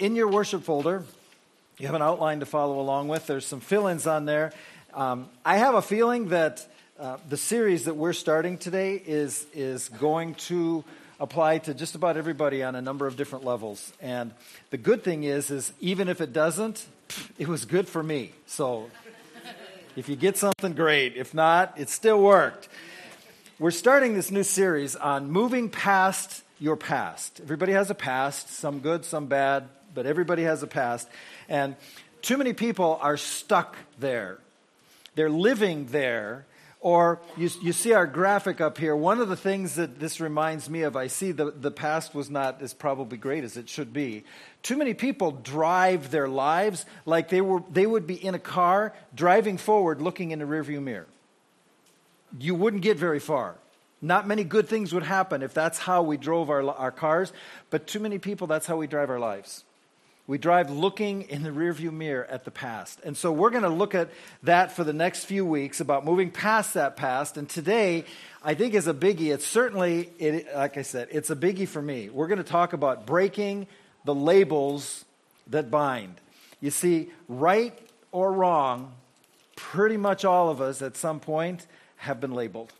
in your worship folder, you have an outline to follow along with. There's some fill ins on there. Um, I have a feeling that uh, the series that we're starting today is, is going to apply to just about everybody on a number of different levels. And the good thing is, is even if it doesn't, it was good for me. So if you get something, great. If not, it still worked. We're starting this new series on moving past your past. Everybody has a past, some good, some bad, but everybody has a past. And too many people are stuck there. They're living there. Or you, you see our graphic up here. One of the things that this reminds me of, I see the, the past was not as probably great as it should be. Too many people drive their lives like they, were, they would be in a car driving forward looking in the rearview mirror. You wouldn't get very far. Not many good things would happen if that's how we drove our, our cars, but too many people, that's how we drive our lives. We drive looking in the rearview mirror at the past. And so we're going to look at that for the next few weeks about moving past that past. And today, I think is a biggie. It's certainly, it, like I said, it's a biggie for me. We're going to talk about breaking the labels that bind. You see, right or wrong, pretty much all of us at some point have been labeled.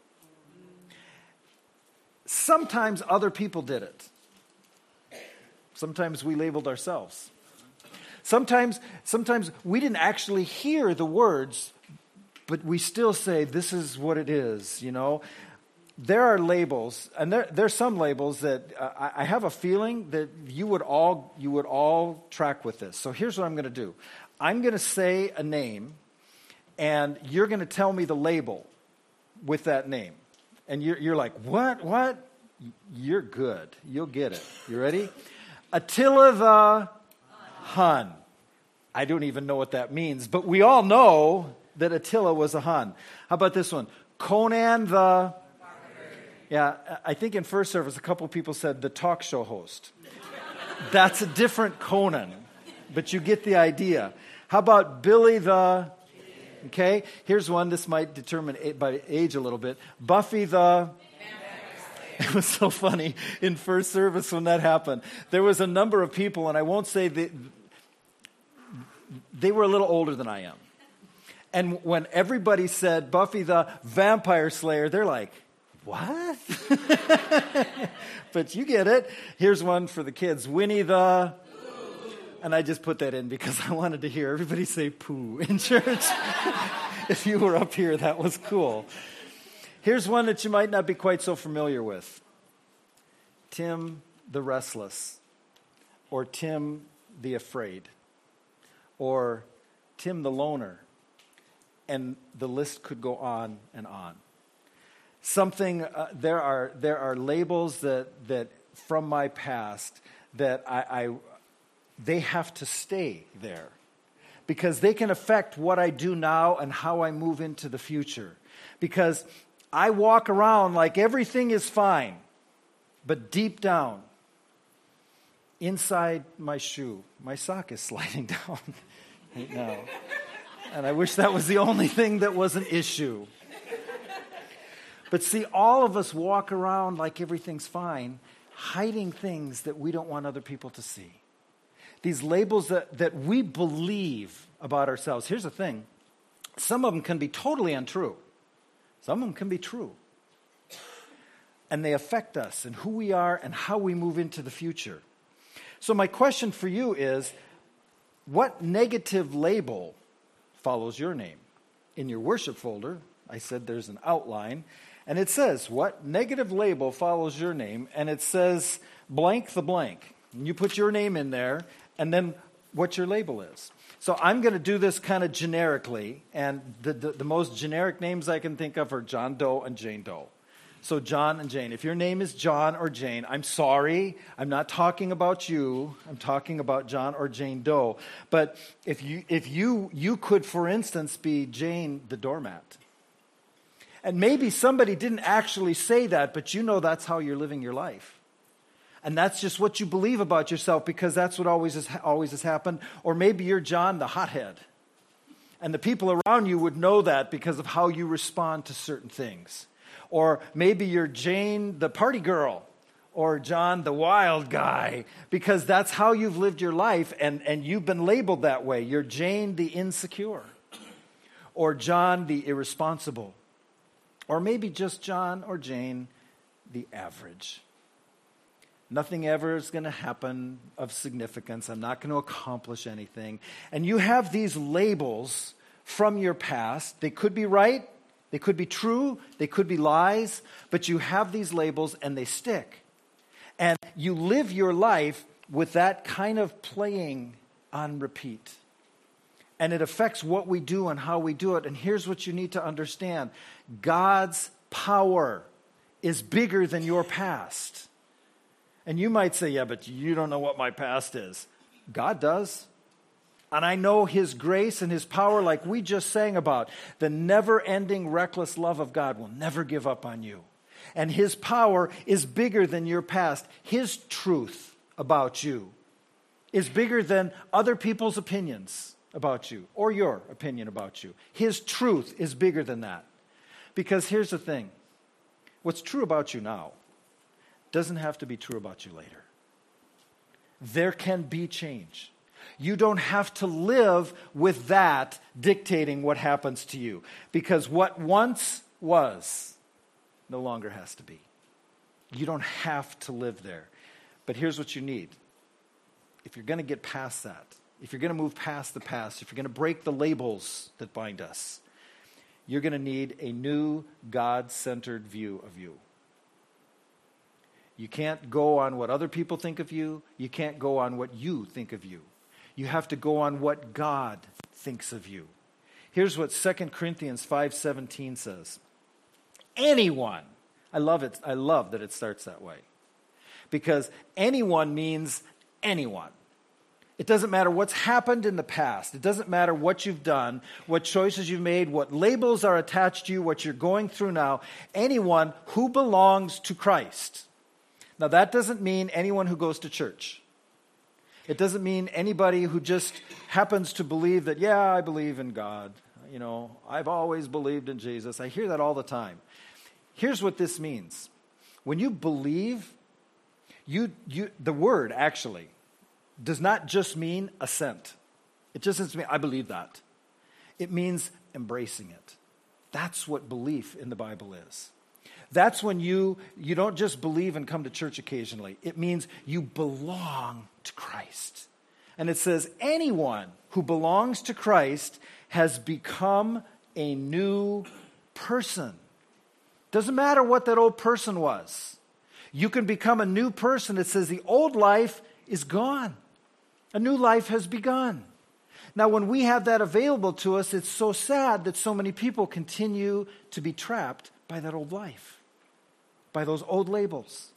Sometimes other people did it. Sometimes we labeled ourselves. Sometimes, sometimes we didn't actually hear the words, but we still say, This is what it is, you know? There are labels, and there, there's some labels that uh, I, I have a feeling that you would all you would all track with this. So here's what I'm going to do. I'm going to say a name, and you're going to tell me the label with that name. And you're, you're like, what? What? You're good. You'll get it. You ready? Attila the Hun. I don't even know what that means, but we all know that Attila was a Hun. How about this one? Conan the. Yeah, I think in first service, a couple people said the talk show host. That's a different Conan, but you get the idea. How about Billy the Okay, here's one. This might determine by age a little bit. Buffy the. It was so funny in first service when that happened. There was a number of people, and I won't say that they were a little older than I am. And when everybody said Buffy the Vampire Slayer, they're like, what? but you get it. Here's one for the kids Winnie the and I just put that in because I wanted to hear everybody say poo in church. if you were up here, that was cool. Here's one that you might not be quite so familiar with Tim the Restless, or Tim the Afraid, or Tim the Loner. And the list could go on and on. Something, uh, there, are, there are labels that, that from my past that I, I, they have to stay there because they can affect what I do now and how I move into the future. Because I walk around like everything is fine, but deep down, inside my shoe, my sock is sliding down right now. And I wish that was the only thing that was an issue. But see, all of us walk around like everything's fine, hiding things that we don't want other people to see these labels that, that we believe about ourselves. Here's the thing some of them can be totally untrue, some of them can be true. And they affect us and who we are and how we move into the future. So, my question for you is what negative label follows your name? In your worship folder, I said there's an outline, and it says, What negative label follows your name? And it says, blank the blank. And you put your name in there, and then what your label is. So I'm going to do this kind of generically, and the, the, the, most generic names I can think of are John Doe and Jane Doe. So, John and Jane. If your name is John or Jane, I'm sorry. I'm not talking about you. I'm talking about John or Jane Doe. But if you, if you, you could, for instance, be Jane the doormat. And maybe somebody didn't actually say that, but you know that's how you're living your life and that's just what you believe about yourself because that's what always has, always has happened. Or maybe you're John the hothead. And the people around you would know that because of how you respond to certain things. Or maybe you're Jane the party girl. or John the wild guy, because that's how you've lived your life and, and you've been labeled that way. You're Jane the insecure, or John the irresponsible, or maybe just John or Jane the average. Nothing ever is going to happen of significance. I'm not going to accomplish anything. And you have these labels from your past. They could be right, they could be true, they could be lies, but you have these labels and they stick. And you live your life with that kind of playing on repeat. And it affects what we do and how we do it. And here's what you need to understand God's power is bigger than your past. And you might say, yeah, but you don't know what my past is. God does. And I know His grace and His power, like we just sang about. The never ending, reckless love of God will never give up on you. And His power is bigger than your past. His truth about you is bigger than other people's opinions about you or your opinion about you. His truth is bigger than that. Because here's the thing what's true about you now doesn't have to be true about you later. There can be change. You don't have to live with that dictating what happens to you because what once was no longer has to be. You don't have to live there. But here's what you need if you're going to get past that, if you're going to move past the past, if you're going to break the labels that bind us, you're going to need a new God centered view of you. You can't go on what other people think of you. You can't go on what you think of you. You have to go on what God thinks of you. Here's what 2 Corinthians 5:17 says. Anyone. I love it. I love that it starts that way. Because anyone means anyone. It doesn't matter what's happened in the past. It doesn't matter what you've done, what choices you've made, what labels are attached to you, what you're going through now. Anyone who belongs to Christ. Now, that doesn't mean anyone who goes to church. It doesn't mean anybody who just happens to believe that, yeah, I believe in God. You know, I've always believed in Jesus. I hear that all the time. Here's what this means when you believe, you, you, the word actually does not just mean assent. It just doesn't mean, I believe that. It means embracing it. That's what belief in the Bible is. That's when you, you don't just believe and come to church occasionally. It means you belong to Christ. And it says, anyone who belongs to Christ has become a new person. Doesn't matter what that old person was. You can become a new person. It says the old life is gone, a new life has begun. Now, when we have that available to us, it's so sad that so many people continue to be trapped by that old life by those old labels,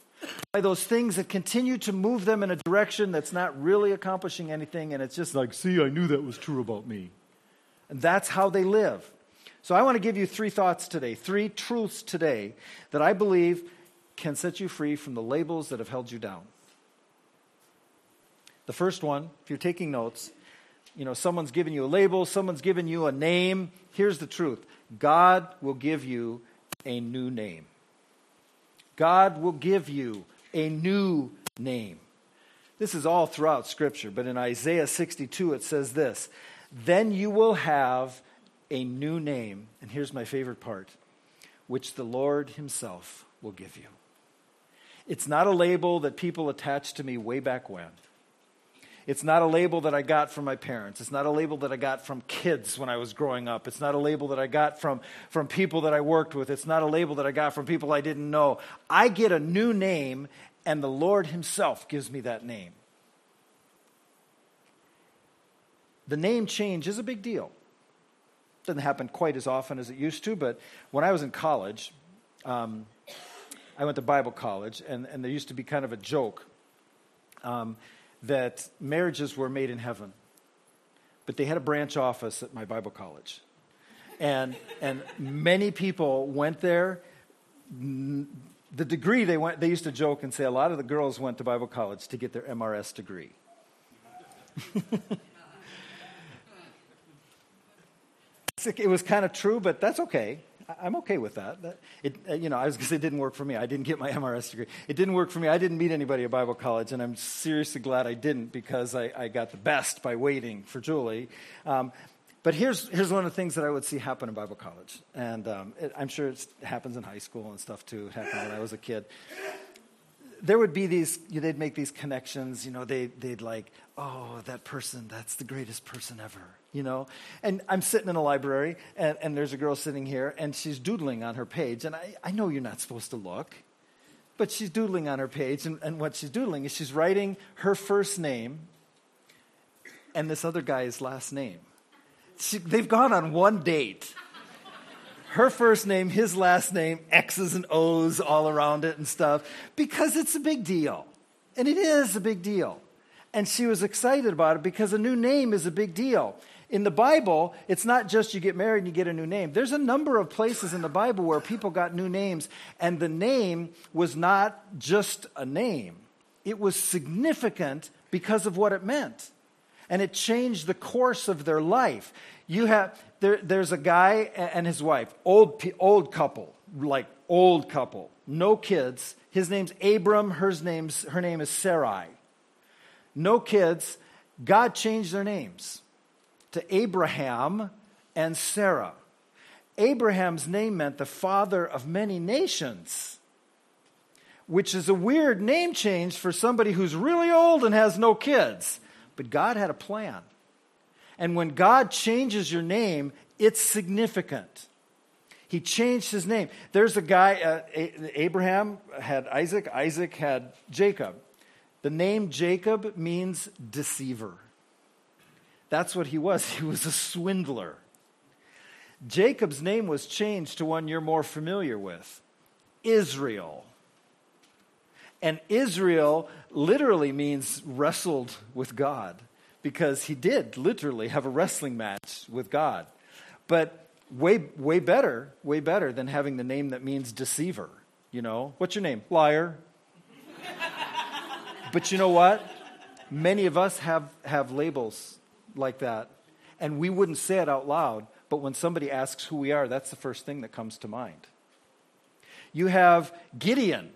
by those things that continue to move them in a direction that's not really accomplishing anything, and it's just like, see, I knew that was true about me. And that's how they live. So I want to give you three thoughts today, three truths today that I believe can set you free from the labels that have held you down. The first one, if you're taking notes, you know, someone's given you a label, someone's given you a name. Here's the truth God will give you a new name. God will give you a new name. This is all throughout Scripture, but in Isaiah 62 it says this Then you will have a new name, and here's my favorite part, which the Lord Himself will give you. It's not a label that people attached to me way back when. It's not a label that I got from my parents. It's not a label that I got from kids when I was growing up. It's not a label that I got from, from people that I worked with. It's not a label that I got from people I didn't know. I get a new name, and the Lord Himself gives me that name. The name change is a big deal. Doesn't happen quite as often as it used to, but when I was in college, um, I went to Bible college, and, and there used to be kind of a joke. Um, that marriages were made in heaven, but they had a branch office at my Bible college. And, and many people went there. The degree they went, they used to joke and say a lot of the girls went to Bible college to get their MRS degree. it was kind of true, but that's okay. I'm okay with that. that it, uh, you know, I was going to say it didn't work for me. I didn't get my MRS degree. It didn't work for me. I didn't meet anybody at Bible college, and I'm seriously glad I didn't because I, I got the best by waiting for Julie. Um, but here's, here's one of the things that I would see happen in Bible college. And um, it, I'm sure it happens in high school and stuff too. It happened when I was a kid. There would be these, they'd make these connections, you know, they, they'd like, oh, that person, that's the greatest person ever, you know? And I'm sitting in a library, and, and there's a girl sitting here, and she's doodling on her page. And I, I know you're not supposed to look, but she's doodling on her page, and, and what she's doodling is she's writing her first name and this other guy's last name. She, they've gone on one date. Her first name, his last name, X's and O's all around it and stuff, because it's a big deal. And it is a big deal. And she was excited about it because a new name is a big deal. In the Bible, it's not just you get married and you get a new name. There's a number of places in the Bible where people got new names, and the name was not just a name, it was significant because of what it meant and it changed the course of their life. You have there, there's a guy and his wife, old old couple, like old couple, no kids. His name's Abram. Her name's her name is Sarai. No kids. God changed their names to Abraham and Sarah. Abraham's name meant the father of many nations, which is a weird name change for somebody who's really old and has no kids. But God had a plan. And when God changes your name, it's significant. He changed his name. There's a guy, uh, Abraham had Isaac, Isaac had Jacob. The name Jacob means deceiver. That's what he was. He was a swindler. Jacob's name was changed to one you're more familiar with Israel. And Israel literally means wrestled with God because he did literally have a wrestling match with God. But way, way better, way better than having the name that means deceiver. You know, what's your name? Liar. but you know what? Many of us have, have labels like that. And we wouldn't say it out loud, but when somebody asks who we are, that's the first thing that comes to mind. You have Gideon.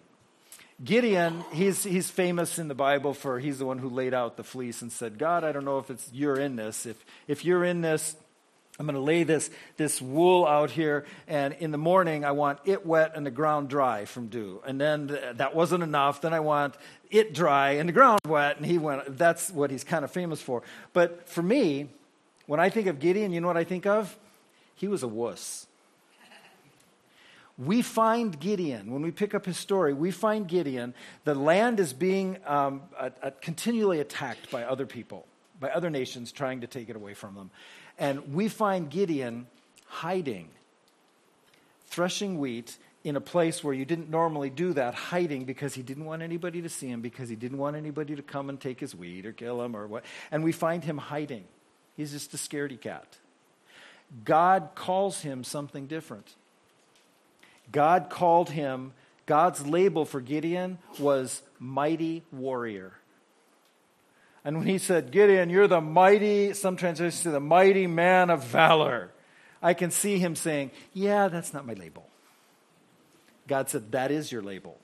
Gideon, he's, he's famous in the Bible for he's the one who laid out the fleece and said, God, I don't know if it's you're in this. If, if you're in this, I'm going to lay this, this wool out here, and in the morning I want it wet and the ground dry from dew. And then th- that wasn't enough. Then I want it dry and the ground wet. And he went, that's what he's kind of famous for. But for me, when I think of Gideon, you know what I think of? He was a wuss we find Gideon, when we pick up his story, we find Gideon, the land is being um, continually attacked by other people, by other nations trying to take it away from them. And we find Gideon hiding, threshing wheat in a place where you didn't normally do that, hiding because he didn't want anybody to see him, because he didn't want anybody to come and take his wheat or kill him or what. And we find him hiding. He's just a scaredy cat. God calls him something different. God called him, God's label for Gideon was mighty warrior. And when he said, Gideon, you're the mighty, some translations say the mighty man of valor, I can see him saying, Yeah, that's not my label. God said, That is your label.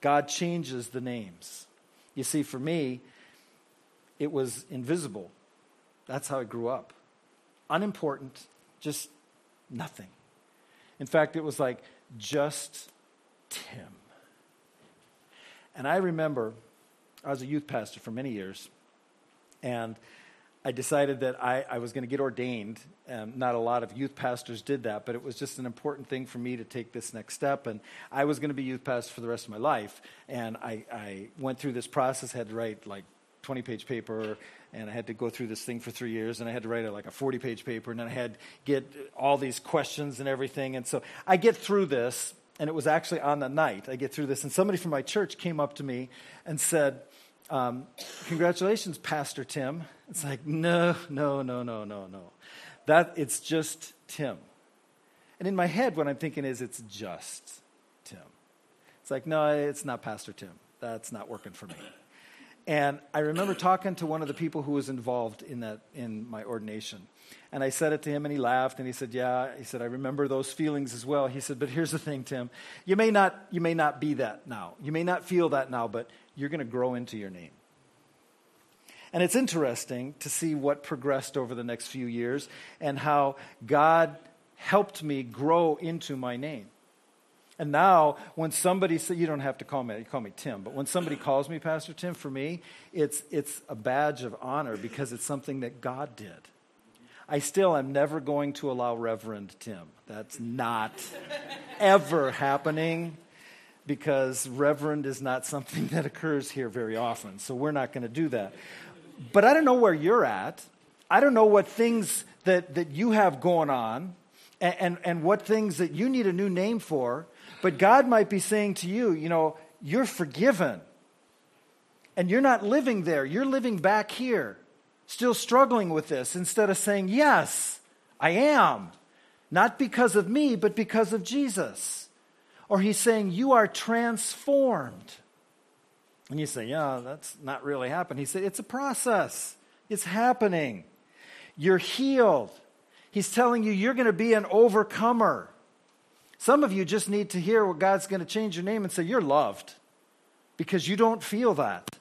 God changes the names. You see, for me, it was invisible. That's how I grew up. Unimportant, just nothing. In fact, it was like just Tim. And I remember I was a youth pastor for many years, and I decided that I, I was going to get ordained. Um, not a lot of youth pastors did that, but it was just an important thing for me to take this next step. And I was going to be youth pastor for the rest of my life. And I, I went through this process, had to write like 20 page paper and I had to go through this thing for three years, and I had to write like a 40 page paper, and then I had get all these questions and everything. And so I get through this, and it was actually on the night I get through this, and somebody from my church came up to me and said, um, Congratulations, Pastor Tim. It's like, no, no, no, no, no, no. That it's just Tim. And in my head, what I'm thinking is, it's just Tim. It's like, no, it's not Pastor Tim. That's not working for me. And I remember talking to one of the people who was involved in that in my ordination. And I said it to him and he laughed and he said, "Yeah." He said, "I remember those feelings as well." He said, "But here's the thing, Tim. You may not you may not be that now. You may not feel that now, but you're going to grow into your name." And it's interesting to see what progressed over the next few years and how God helped me grow into my name. And now, when somebody says, you don't have to call me, you call me Tim, but when somebody calls me Pastor Tim, for me, it's, it's a badge of honor because it's something that God did. I still am never going to allow Reverend Tim. That's not ever happening because Reverend is not something that occurs here very often. So we're not going to do that. But I don't know where you're at. I don't know what things that, that you have going on and, and, and what things that you need a new name for. But God might be saying to you, you know, you're forgiven. And you're not living there. You're living back here, still struggling with this, instead of saying, Yes, I am. Not because of me, but because of Jesus. Or he's saying, You are transformed. And you say, Yeah, that's not really happening. He said, It's a process, it's happening. You're healed. He's telling you, You're going to be an overcomer. Some of you just need to hear what God's going to change your name and say, You're loved because you don't feel that.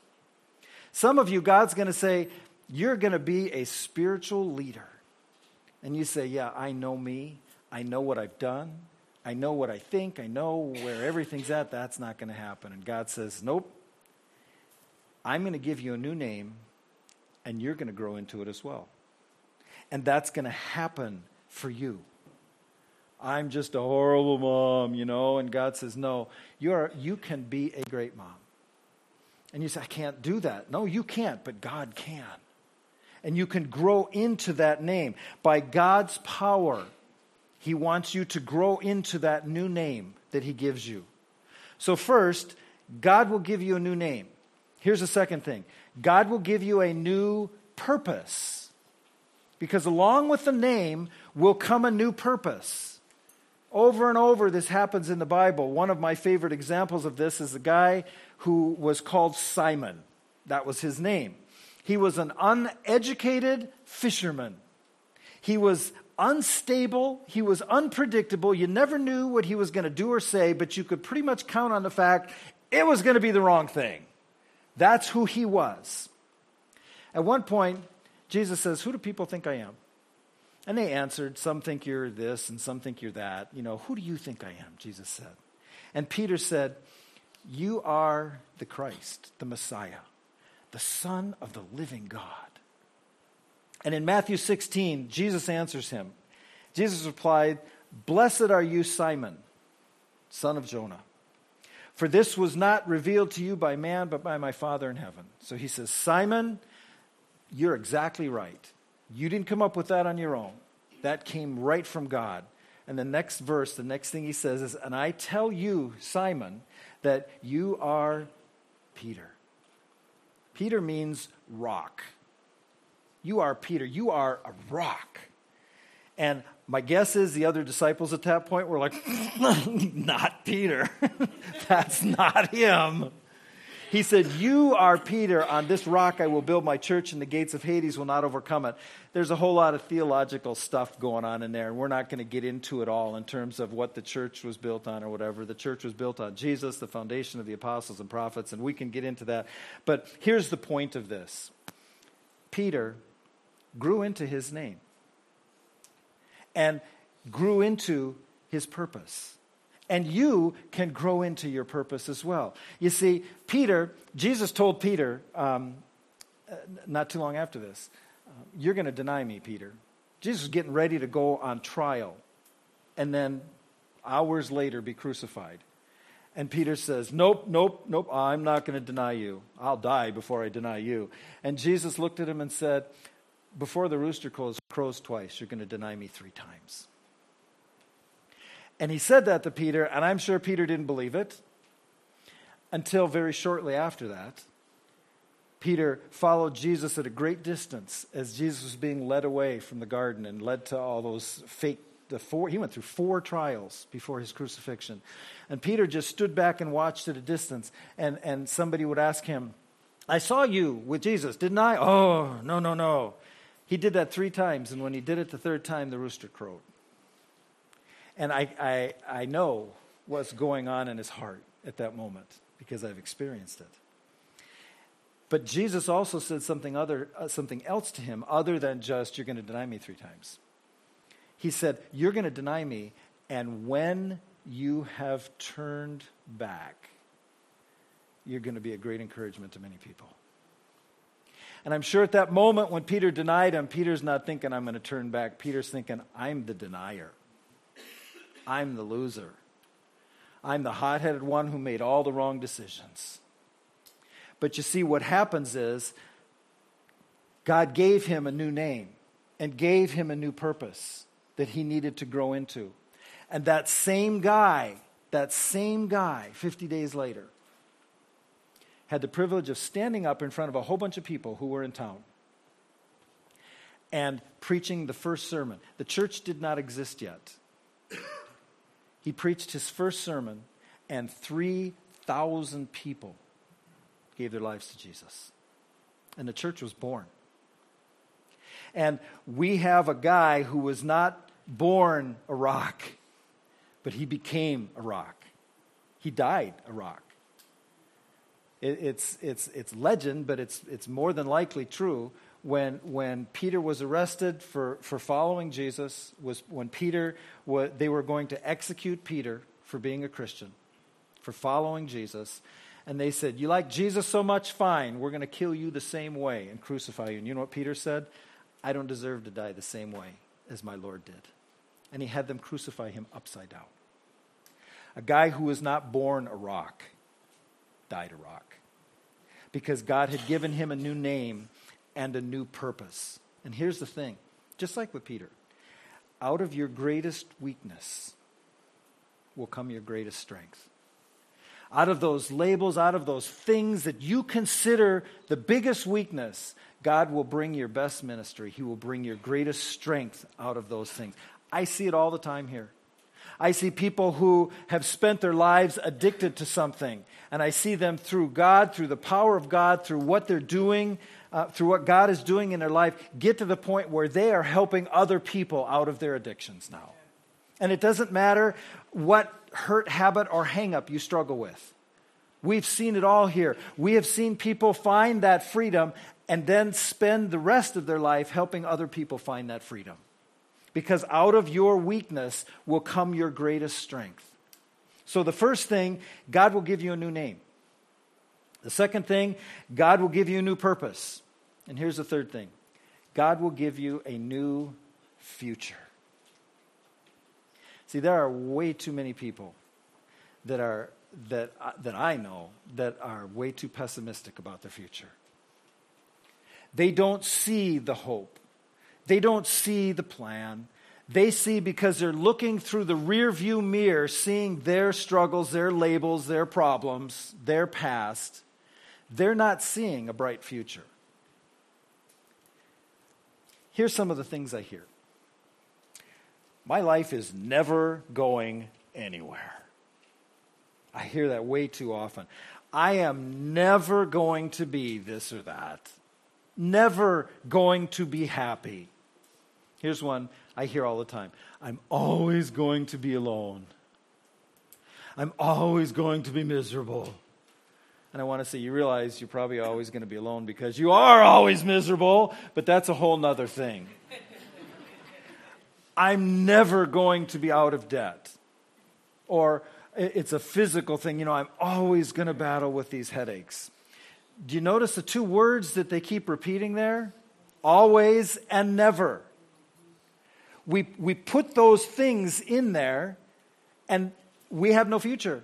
Some of you, God's going to say, You're going to be a spiritual leader. And you say, Yeah, I know me. I know what I've done. I know what I think. I know where everything's at. That's not going to happen. And God says, Nope. I'm going to give you a new name, and you're going to grow into it as well. And that's going to happen for you. I'm just a horrible mom, you know. And God says, No, you, are, you can be a great mom. And you say, I can't do that. No, you can't, but God can. And you can grow into that name. By God's power, He wants you to grow into that new name that He gives you. So, first, God will give you a new name. Here's the second thing God will give you a new purpose. Because along with the name will come a new purpose. Over and over, this happens in the Bible. One of my favorite examples of this is a guy who was called Simon. That was his name. He was an uneducated fisherman. He was unstable. He was unpredictable. You never knew what he was going to do or say, but you could pretty much count on the fact it was going to be the wrong thing. That's who he was. At one point, Jesus says, Who do people think I am? And they answered, Some think you're this, and some think you're that. You know, who do you think I am? Jesus said. And Peter said, You are the Christ, the Messiah, the Son of the living God. And in Matthew 16, Jesus answers him. Jesus replied, Blessed are you, Simon, son of Jonah. For this was not revealed to you by man, but by my Father in heaven. So he says, Simon, you're exactly right. You didn't come up with that on your own. That came right from God. And the next verse, the next thing he says is, And I tell you, Simon, that you are Peter. Peter means rock. You are Peter. You are a rock. And my guess is the other disciples at that point were like, Not Peter. That's not him. He said, You are Peter. On this rock I will build my church, and the gates of Hades will not overcome it. There's a whole lot of theological stuff going on in there, and we're not going to get into it all in terms of what the church was built on or whatever. The church was built on Jesus, the foundation of the apostles and prophets, and we can get into that. But here's the point of this Peter grew into his name and grew into his purpose and you can grow into your purpose as well. You see, Peter, Jesus told Peter um, uh, not too long after this, uh, You're going to deny me, Peter. Jesus was getting ready to go on trial and then hours later be crucified. And Peter says, Nope, nope, nope, I'm not going to deny you. I'll die before I deny you. And Jesus looked at him and said, Before the rooster crows, crows twice, you're going to deny me three times. And he said that to Peter, and I'm sure Peter didn't believe it until very shortly after that. Peter followed Jesus at a great distance as Jesus was being led away from the garden and led to all those fake the four he went through four trials before his crucifixion. And Peter just stood back and watched at a distance and, and somebody would ask him, I saw you with Jesus, didn't I? Oh, no, no, no. He did that three times, and when he did it the third time, the rooster crowed. And I, I, I know what's going on in his heart at that moment because I've experienced it. But Jesus also said something, other, uh, something else to him other than just, You're going to deny me three times. He said, You're going to deny me, and when you have turned back, you're going to be a great encouragement to many people. And I'm sure at that moment when Peter denied him, Peter's not thinking, I'm going to turn back. Peter's thinking, I'm the denier. I'm the loser. I'm the hot headed one who made all the wrong decisions. But you see, what happens is God gave him a new name and gave him a new purpose that he needed to grow into. And that same guy, that same guy, 50 days later, had the privilege of standing up in front of a whole bunch of people who were in town and preaching the first sermon. The church did not exist yet. He preached his first sermon, and 3,000 people gave their lives to Jesus. And the church was born. And we have a guy who was not born a rock, but he became a rock. He died a rock it, it's, it's, it's legend, but it's, it's more than likely true. When, when Peter was arrested for, for following Jesus, was when Peter, was, they were going to execute Peter for being a Christian, for following Jesus. And they said, You like Jesus so much? Fine. We're going to kill you the same way and crucify you. And you know what Peter said? I don't deserve to die the same way as my Lord did. And he had them crucify him upside down. A guy who was not born a rock died a rock because God had given him a new name and a new purpose. And here's the thing just like with Peter, out of your greatest weakness will come your greatest strength. Out of those labels, out of those things that you consider the biggest weakness, God will bring your best ministry. He will bring your greatest strength out of those things. I see it all the time here. I see people who have spent their lives addicted to something, and I see them through God, through the power of God, through what they're doing, uh, through what God is doing in their life, get to the point where they are helping other people out of their addictions now. And it doesn't matter what hurt habit or hangup you struggle with. We've seen it all here. We have seen people find that freedom and then spend the rest of their life helping other people find that freedom because out of your weakness will come your greatest strength. So, the first thing, God will give you a new name. The second thing, God will give you a new purpose. And here's the third thing God will give you a new future. See, there are way too many people that are that uh, that I know that are way too pessimistic about their future. They don't see the hope. They don't see the plan. They see because they're looking through the rear view mirror, seeing their struggles, their labels, their problems, their past. They're not seeing a bright future. Here's some of the things I hear My life is never going anywhere. I hear that way too often. I am never going to be this or that, never going to be happy. Here's one I hear all the time I'm always going to be alone. I'm always going to be miserable. And I want to say, you realize you're probably always going to be alone because you are always miserable, but that's a whole nother thing. I'm never going to be out of debt. Or it's a physical thing. You know, I'm always going to battle with these headaches. Do you notice the two words that they keep repeating there? Always and never we, we put those things in there and we have no future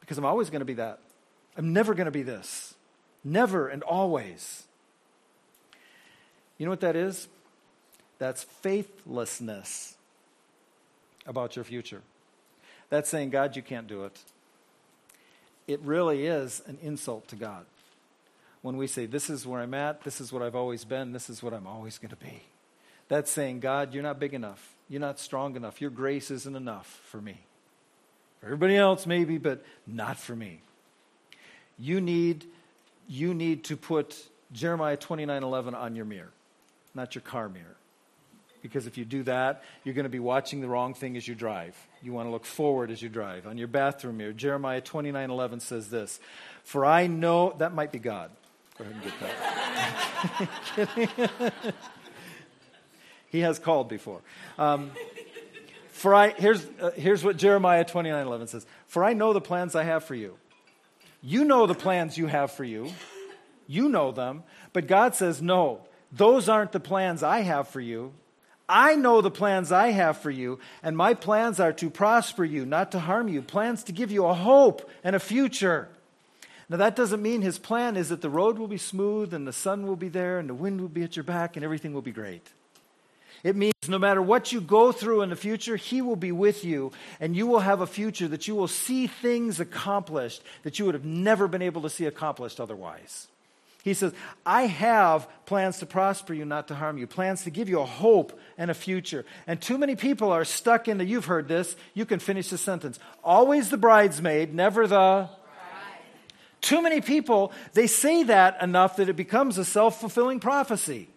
because I'm always going to be that. I'm never going to be this. Never and always. You know what that is? That's faithlessness about your future. That's saying, God, you can't do it. It really is an insult to God when we say, This is where I'm at, this is what I've always been, this is what I'm always going to be. That's saying, God, you're not big enough. You're not strong enough. Your grace isn't enough for me. For everybody else, maybe, but not for me. You need you need to put Jeremiah 29:11 on your mirror, not your car mirror. Because if you do that, you're going to be watching the wrong thing as you drive. You want to look forward as you drive. On your bathroom mirror, Jeremiah 29:11 says this, "For I know that might be God." Go ahead and get that. he has called before. Um, for I here's uh, here's what Jeremiah 29:11 says, "For I know the plans I have for you." You know the plans you have for you. You know them, but God says, "No, those aren't the plans I have for you. I know the plans I have for you, and my plans are to prosper you, not to harm you, plans to give you a hope and a future. Now, that doesn't mean his plan is that the road will be smooth and the sun will be there and the wind will be at your back and everything will be great. It means no matter what you go through in the future, He will be with you, and you will have a future that you will see things accomplished that you would have never been able to see accomplished otherwise. He says, I have plans to prosper you, not to harm you, plans to give you a hope and a future. And too many people are stuck in the, you've heard this, you can finish the sentence. Always the bridesmaid, never the. Too many people, they say that enough that it becomes a self fulfilling prophecy.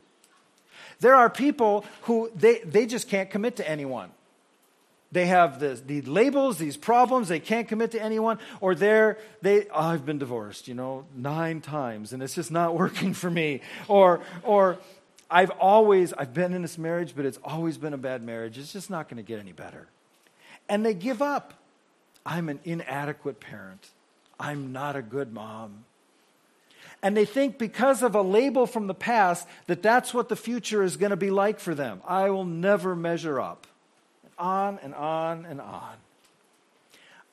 There are people who they, they just can't commit to anyone. They have the, the labels, these problems, they can't commit to anyone, or they're, they, oh, I've been divorced, you know, nine times, and it's just not working for me. Or, or I've always, I've been in this marriage, but it's always been a bad marriage. It's just not going to get any better. And they give up. I'm an inadequate parent. I'm not a good mom. And they think because of a label from the past that that's what the future is going to be like for them. I will never measure up on and on and on.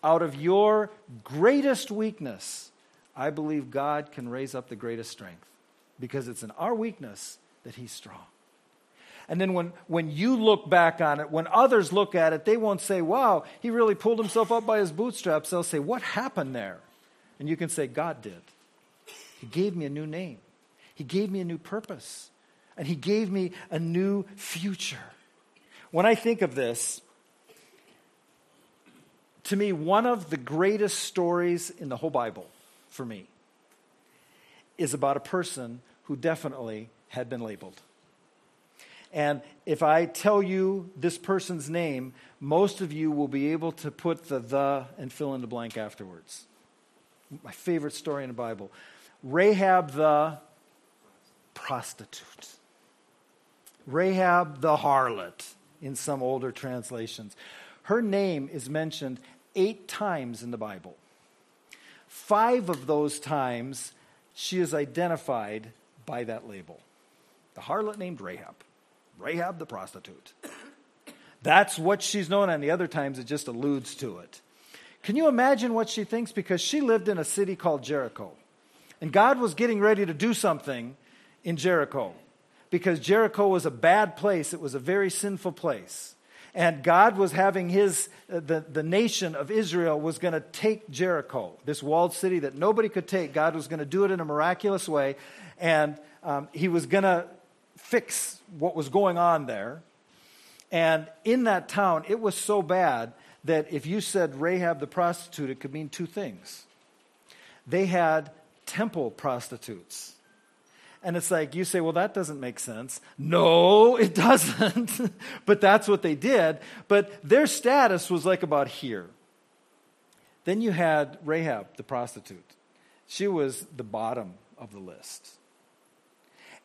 Out of your greatest weakness, I believe God can raise up the greatest strength because it's in our weakness that He's strong. And then when, when you look back on it, when others look at it, they won't say, wow, he really pulled himself up by his bootstraps. They'll say, what happened there? And you can say, God did. He gave me a new name, He gave me a new purpose, and He gave me a new future. When I think of this, to me, one of the greatest stories in the whole Bible, for me, is about a person who definitely had been labeled. And if I tell you this person's name, most of you will be able to put the the and fill in the blank afterwards. My favorite story in the Bible Rahab the prostitute, Rahab the harlot in some older translations. Her name is mentioned eight times in the Bible. Five of those times, she is identified by that label the harlot named Rahab, Rahab the prostitute. That's what she's known, and the other times it just alludes to it. Can you imagine what she thinks? Because she lived in a city called Jericho. And God was getting ready to do something in Jericho because Jericho was a bad place, it was a very sinful place. And God was having his, uh, the, the nation of Israel was going to take Jericho, this walled city that nobody could take. God was going to do it in a miraculous way. And um, he was going to fix what was going on there. And in that town, it was so bad that if you said Rahab the prostitute, it could mean two things. They had temple prostitutes. And it's like, you say, well, that doesn't make sense. No, it doesn't. but that's what they did. But their status was like about here. Then you had Rahab, the prostitute. She was the bottom of the list.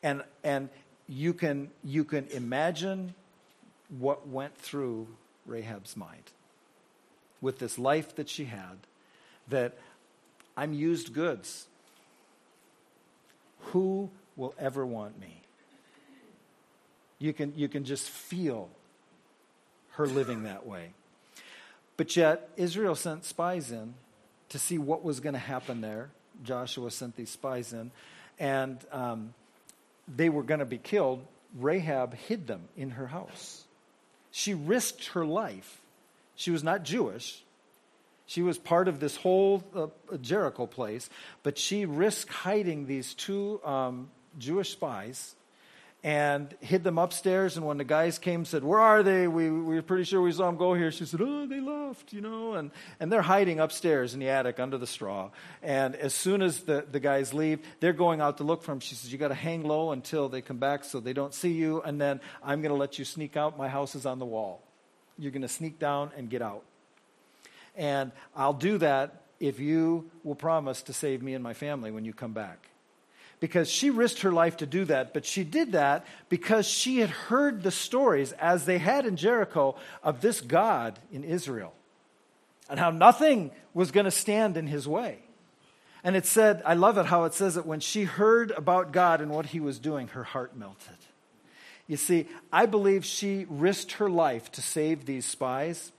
And, and you, can, you can imagine what went through Rahab's mind with this life that she had that I'm used goods. Who will ever want me. You can, you can just feel her living that way. But yet, Israel sent spies in to see what was going to happen there. Joshua sent these spies in, and um, they were going to be killed. Rahab hid them in her house. She risked her life. She was not Jewish. She was part of this whole uh, Jericho place, but she risked hiding these two um, Jewish spies, and hid them upstairs. And when the guys came said, Where are they? We, we were pretty sure we saw them go here. She said, Oh, they left, you know. And, and they're hiding upstairs in the attic under the straw. And as soon as the, the guys leave, they're going out to look for them. She says, You got to hang low until they come back so they don't see you. And then I'm going to let you sneak out. My house is on the wall. You're going to sneak down and get out. And I'll do that if you will promise to save me and my family when you come back because she risked her life to do that, but she did that because she had heard the stories, as they had in Jericho, of this God in Israel and how nothing was going to stand in his way. And it said, I love it how it says that when she heard about God and what he was doing, her heart melted. You see, I believe she risked her life to save these spies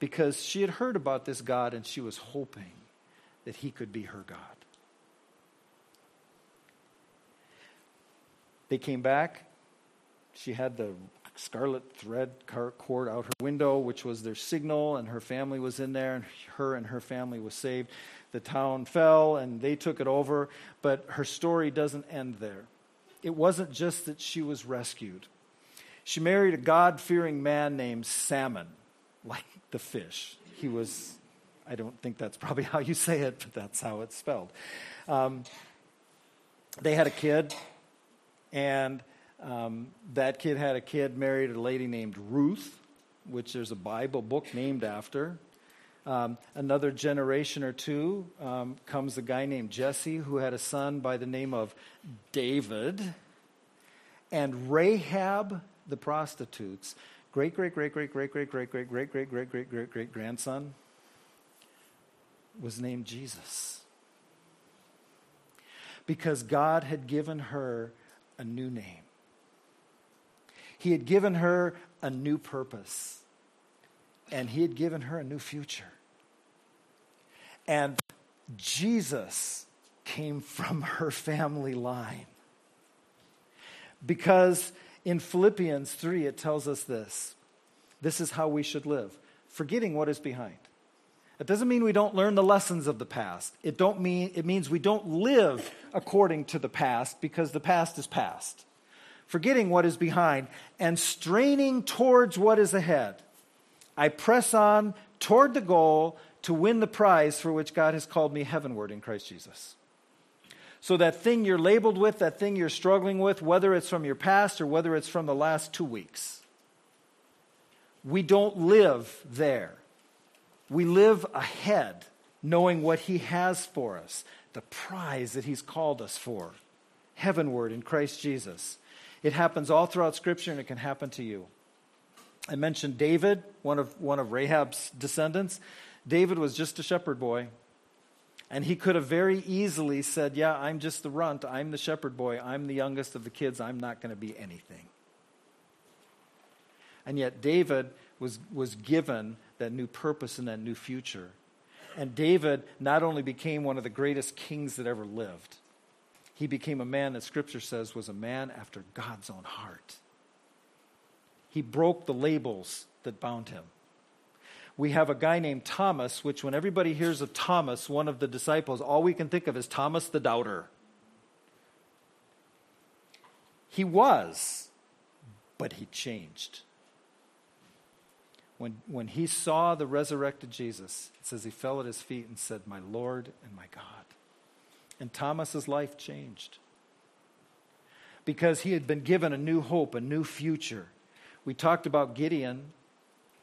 because she had heard about this God and she was hoping that he could be her God. They came back. She had the scarlet thread cord out her window, which was their signal, and her family was in there, and her and her family was saved. The town fell, and they took it over, but her story doesn't end there. It wasn't just that she was rescued. She married a God fearing man named Salmon, like the fish. He was, I don't think that's probably how you say it, but that's how it's spelled. Um, they had a kid and um, that kid had a kid married a lady named Ruth, which there's a Bible book named after. Um, another generation or two um, comes a guy named Jesse who had a son by the name of David. And Rahab, the prostitute's great, great, great, great, great, great, great, great, great, great, great, great, great, great grandson was named Jesus. Because God had given her a new name. He had given her a new purpose. And he had given her a new future. And Jesus came from her family line. Because in Philippians 3, it tells us this this is how we should live, forgetting what is behind. It doesn't mean we don't learn the lessons of the past. It, don't mean, it means we don't live according to the past because the past is past. Forgetting what is behind and straining towards what is ahead. I press on toward the goal to win the prize for which God has called me heavenward in Christ Jesus. So, that thing you're labeled with, that thing you're struggling with, whether it's from your past or whether it's from the last two weeks, we don't live there. We live ahead, knowing what He has for us, the prize that He's called us for, heavenward in Christ Jesus. It happens all throughout Scripture, and it can happen to you. I mentioned David, one of, one of Rahab's descendants. David was just a shepherd boy. And he could have very easily said, Yeah, I'm just the runt. I'm the shepherd boy. I'm the youngest of the kids. I'm not going to be anything. And yet, David was, was given that new purpose and that new future. And David not only became one of the greatest kings that ever lived, he became a man that Scripture says was a man after God's own heart. He broke the labels that bound him. We have a guy named Thomas, which, when everybody hears of Thomas, one of the disciples, all we can think of is Thomas the doubter. He was, but he changed when, when he saw the resurrected Jesus, it says he fell at his feet and said, My Lord and my God. And Thomas's life changed because he had been given a new hope, a new future. We talked about Gideon,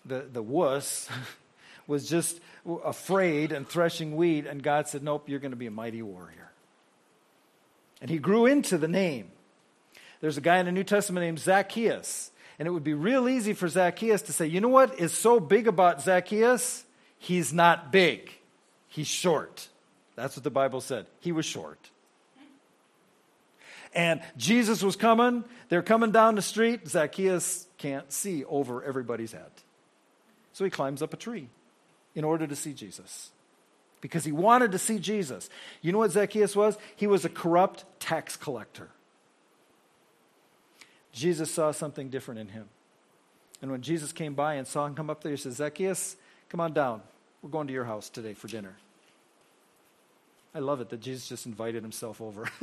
the, the wuss, was just afraid and threshing wheat, and God said, Nope, you're going to be a mighty warrior. And he grew into the name. There's a guy in the New Testament named Zacchaeus. And it would be real easy for Zacchaeus to say, you know what is so big about Zacchaeus? He's not big, he's short. That's what the Bible said. He was short. And Jesus was coming. They're coming down the street. Zacchaeus can't see over everybody's head. So he climbs up a tree in order to see Jesus because he wanted to see Jesus. You know what Zacchaeus was? He was a corrupt tax collector. Jesus saw something different in him. And when Jesus came by and saw him come up there, he said, Zacchaeus, come on down. We're going to your house today for dinner. I love it that Jesus just invited himself over.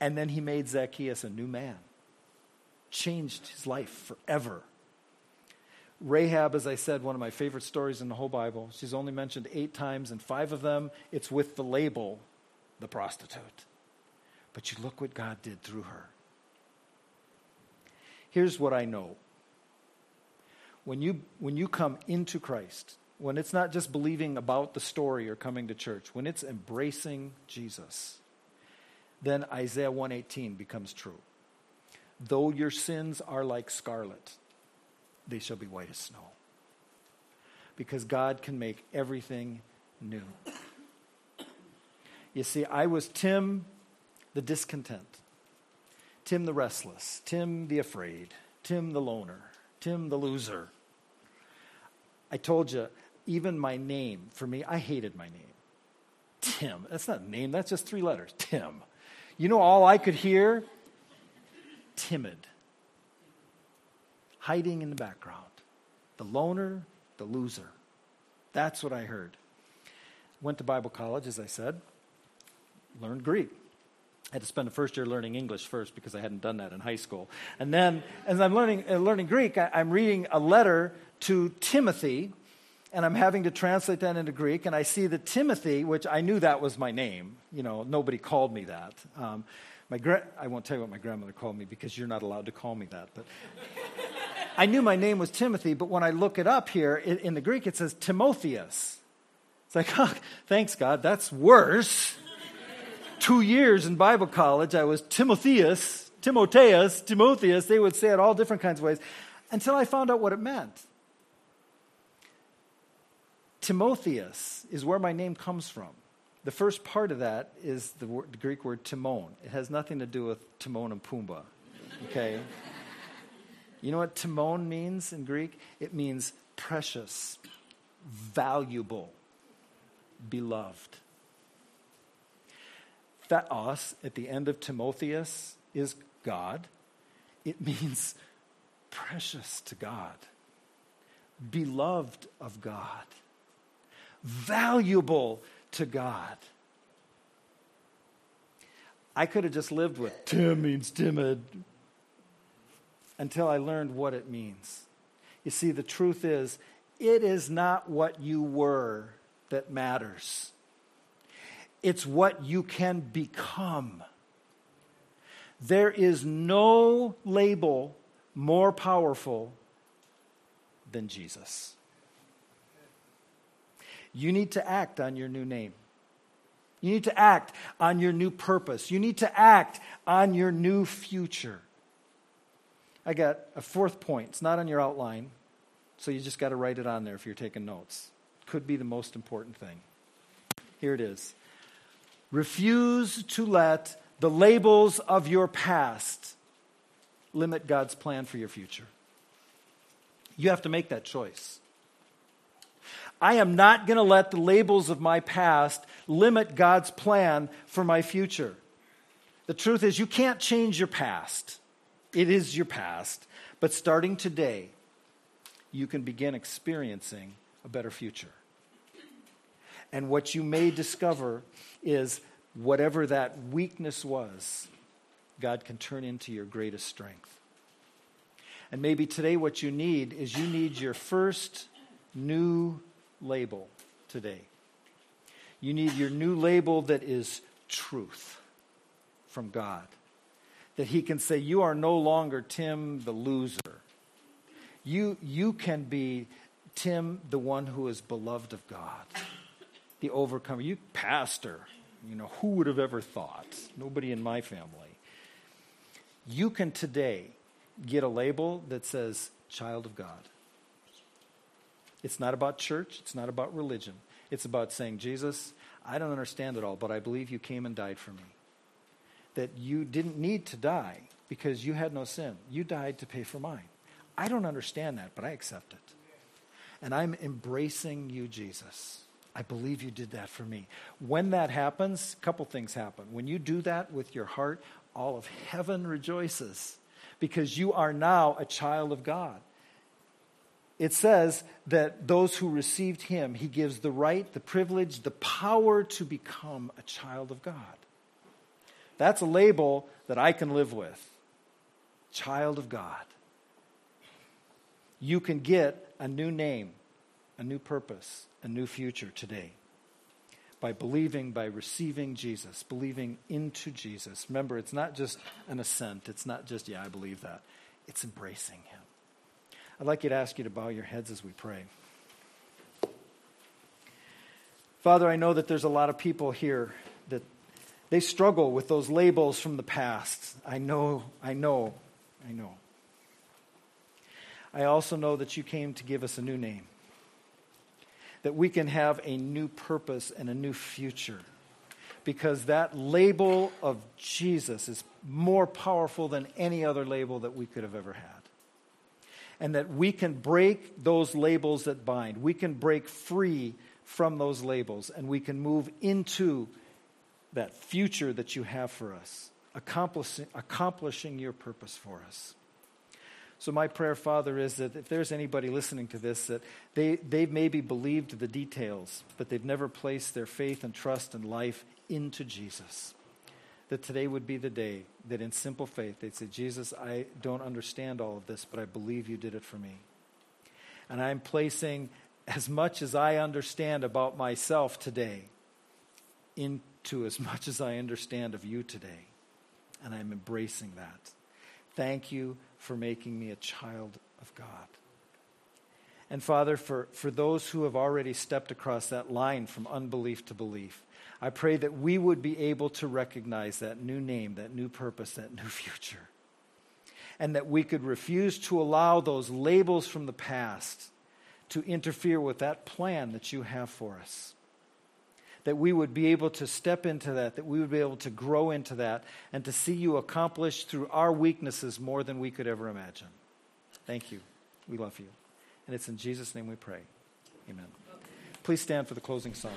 And then he made Zacchaeus a new man, changed his life forever. Rahab, as I said, one of my favorite stories in the whole Bible. She's only mentioned eight times, and five of them, it's with the label, the prostitute. But you look what God did through her. Here's what I know when you, when you come into Christ, when it's not just believing about the story or coming to church, when it's embracing Jesus, then Isaiah 118 becomes true. Though your sins are like scarlet, they shall be white as snow. Because God can make everything new. You see, I was Tim the discontent, Tim the restless, Tim the afraid, Tim the loner, Tim the loser. I told you, even my name, for me, I hated my name. Tim. That's not a name, that's just three letters. Tim. You know all I could hear? Timid. Hiding in the background. The loner, the loser. That's what I heard. Went to Bible college, as I said, learned Greek. I had to spend the first year learning English first because I hadn't done that in high school. And then, as I'm learning, uh, learning Greek, I, I'm reading a letter to Timothy, and I'm having to translate that into Greek, and I see the Timothy, which I knew that was my name. You know, nobody called me that. Um, my gra- I won't tell you what my grandmother called me because you're not allowed to call me that. But I knew my name was Timothy, but when I look it up here in, in the Greek, it says Timotheus. It's like, oh, thanks God, that's worse. Two years in Bible college, I was Timotheus, Timotheus, Timotheus. They would say it all different kinds of ways until I found out what it meant. Timotheus is where my name comes from. The first part of that is the, word, the, Greek word timon. It has nothing to do with Timon and Pumbaa. Okay? You know what timon means in Greek? It means precious, valuable, beloved. Theos at the end of Timotheus is God. It means precious to God, beloved of God valuable to God. I could have just lived with Tim means timid until I learned what it means. You see, the truth is, it is not what you were that matters, it's what you can become. There is no label more powerful than Jesus. You need to act on your new name. You need to act on your new purpose. You need to act on your new future. I got a fourth point. It's not on your outline, so you just got to write it on there if you're taking notes. Could be the most important thing. Here it is Refuse to let the labels of your past limit God's plan for your future. You have to make that choice. I am not going to let the labels of my past limit God's plan for my future. The truth is, you can't change your past, it is your past. But starting today, you can begin experiencing a better future. And what you may discover is whatever that weakness was, God can turn into your greatest strength. And maybe today, what you need is you need your first new label today. You need your new label that is truth from God. That He can say, You are no longer Tim the loser. You, you can be Tim, the one who is beloved of God, the overcomer. You, pastor, you know, who would have ever thought? Nobody in my family. You can today get a label that says, child of God. It's not about church, it's not about religion. It's about saying, Jesus, I don't understand it all, but I believe you came and died for me. That you didn't need to die because you had no sin. You died to pay for mine. I don't understand that, but I accept it. And I'm embracing you, Jesus. I believe you did that for me. When that happens, a couple things happen. When you do that with your heart, all of heaven rejoices because you are now a child of God it says that those who received him, he gives the right, the privilege, the power to become a child of God. That's a label that I can live with. Child of God. You can get a new name, a new purpose, a new future today by believing, by receiving Jesus, believing into Jesus. Remember, it's not just an assent, it's not just, yeah, I believe that. It's embracing Him. I'd like you to ask you to bow your heads as we pray. Father, I know that there's a lot of people here they struggle with those labels from the past. I know, I know, I know. I also know that you came to give us a new name that we can have a new purpose and a new future. Because that label of Jesus is more powerful than any other label that we could have ever had. And that we can break those labels that bind. We can break free from those labels and we can move into that future that you have for us, accomplishing, accomplishing your purpose for us. So, my prayer, Father, is that if there's anybody listening to this, that they, they've maybe believed the details, but they've never placed their faith and trust and life into Jesus, that today would be the day that in simple faith they'd say, Jesus, I don't understand all of this, but I believe you did it for me. And I'm placing as much as I understand about myself today into as much as I understand of you today. And I'm embracing that. Thank you for making me a child of God. And Father, for, for those who have already stepped across that line from unbelief to belief, I pray that we would be able to recognize that new name, that new purpose, that new future. And that we could refuse to allow those labels from the past to interfere with that plan that you have for us that we would be able to step into that, that we would be able to grow into that, and to see you accomplish through our weaknesses more than we could ever imagine. Thank you. We love you. And it's in Jesus' name we pray. Amen. Please stand for the closing song.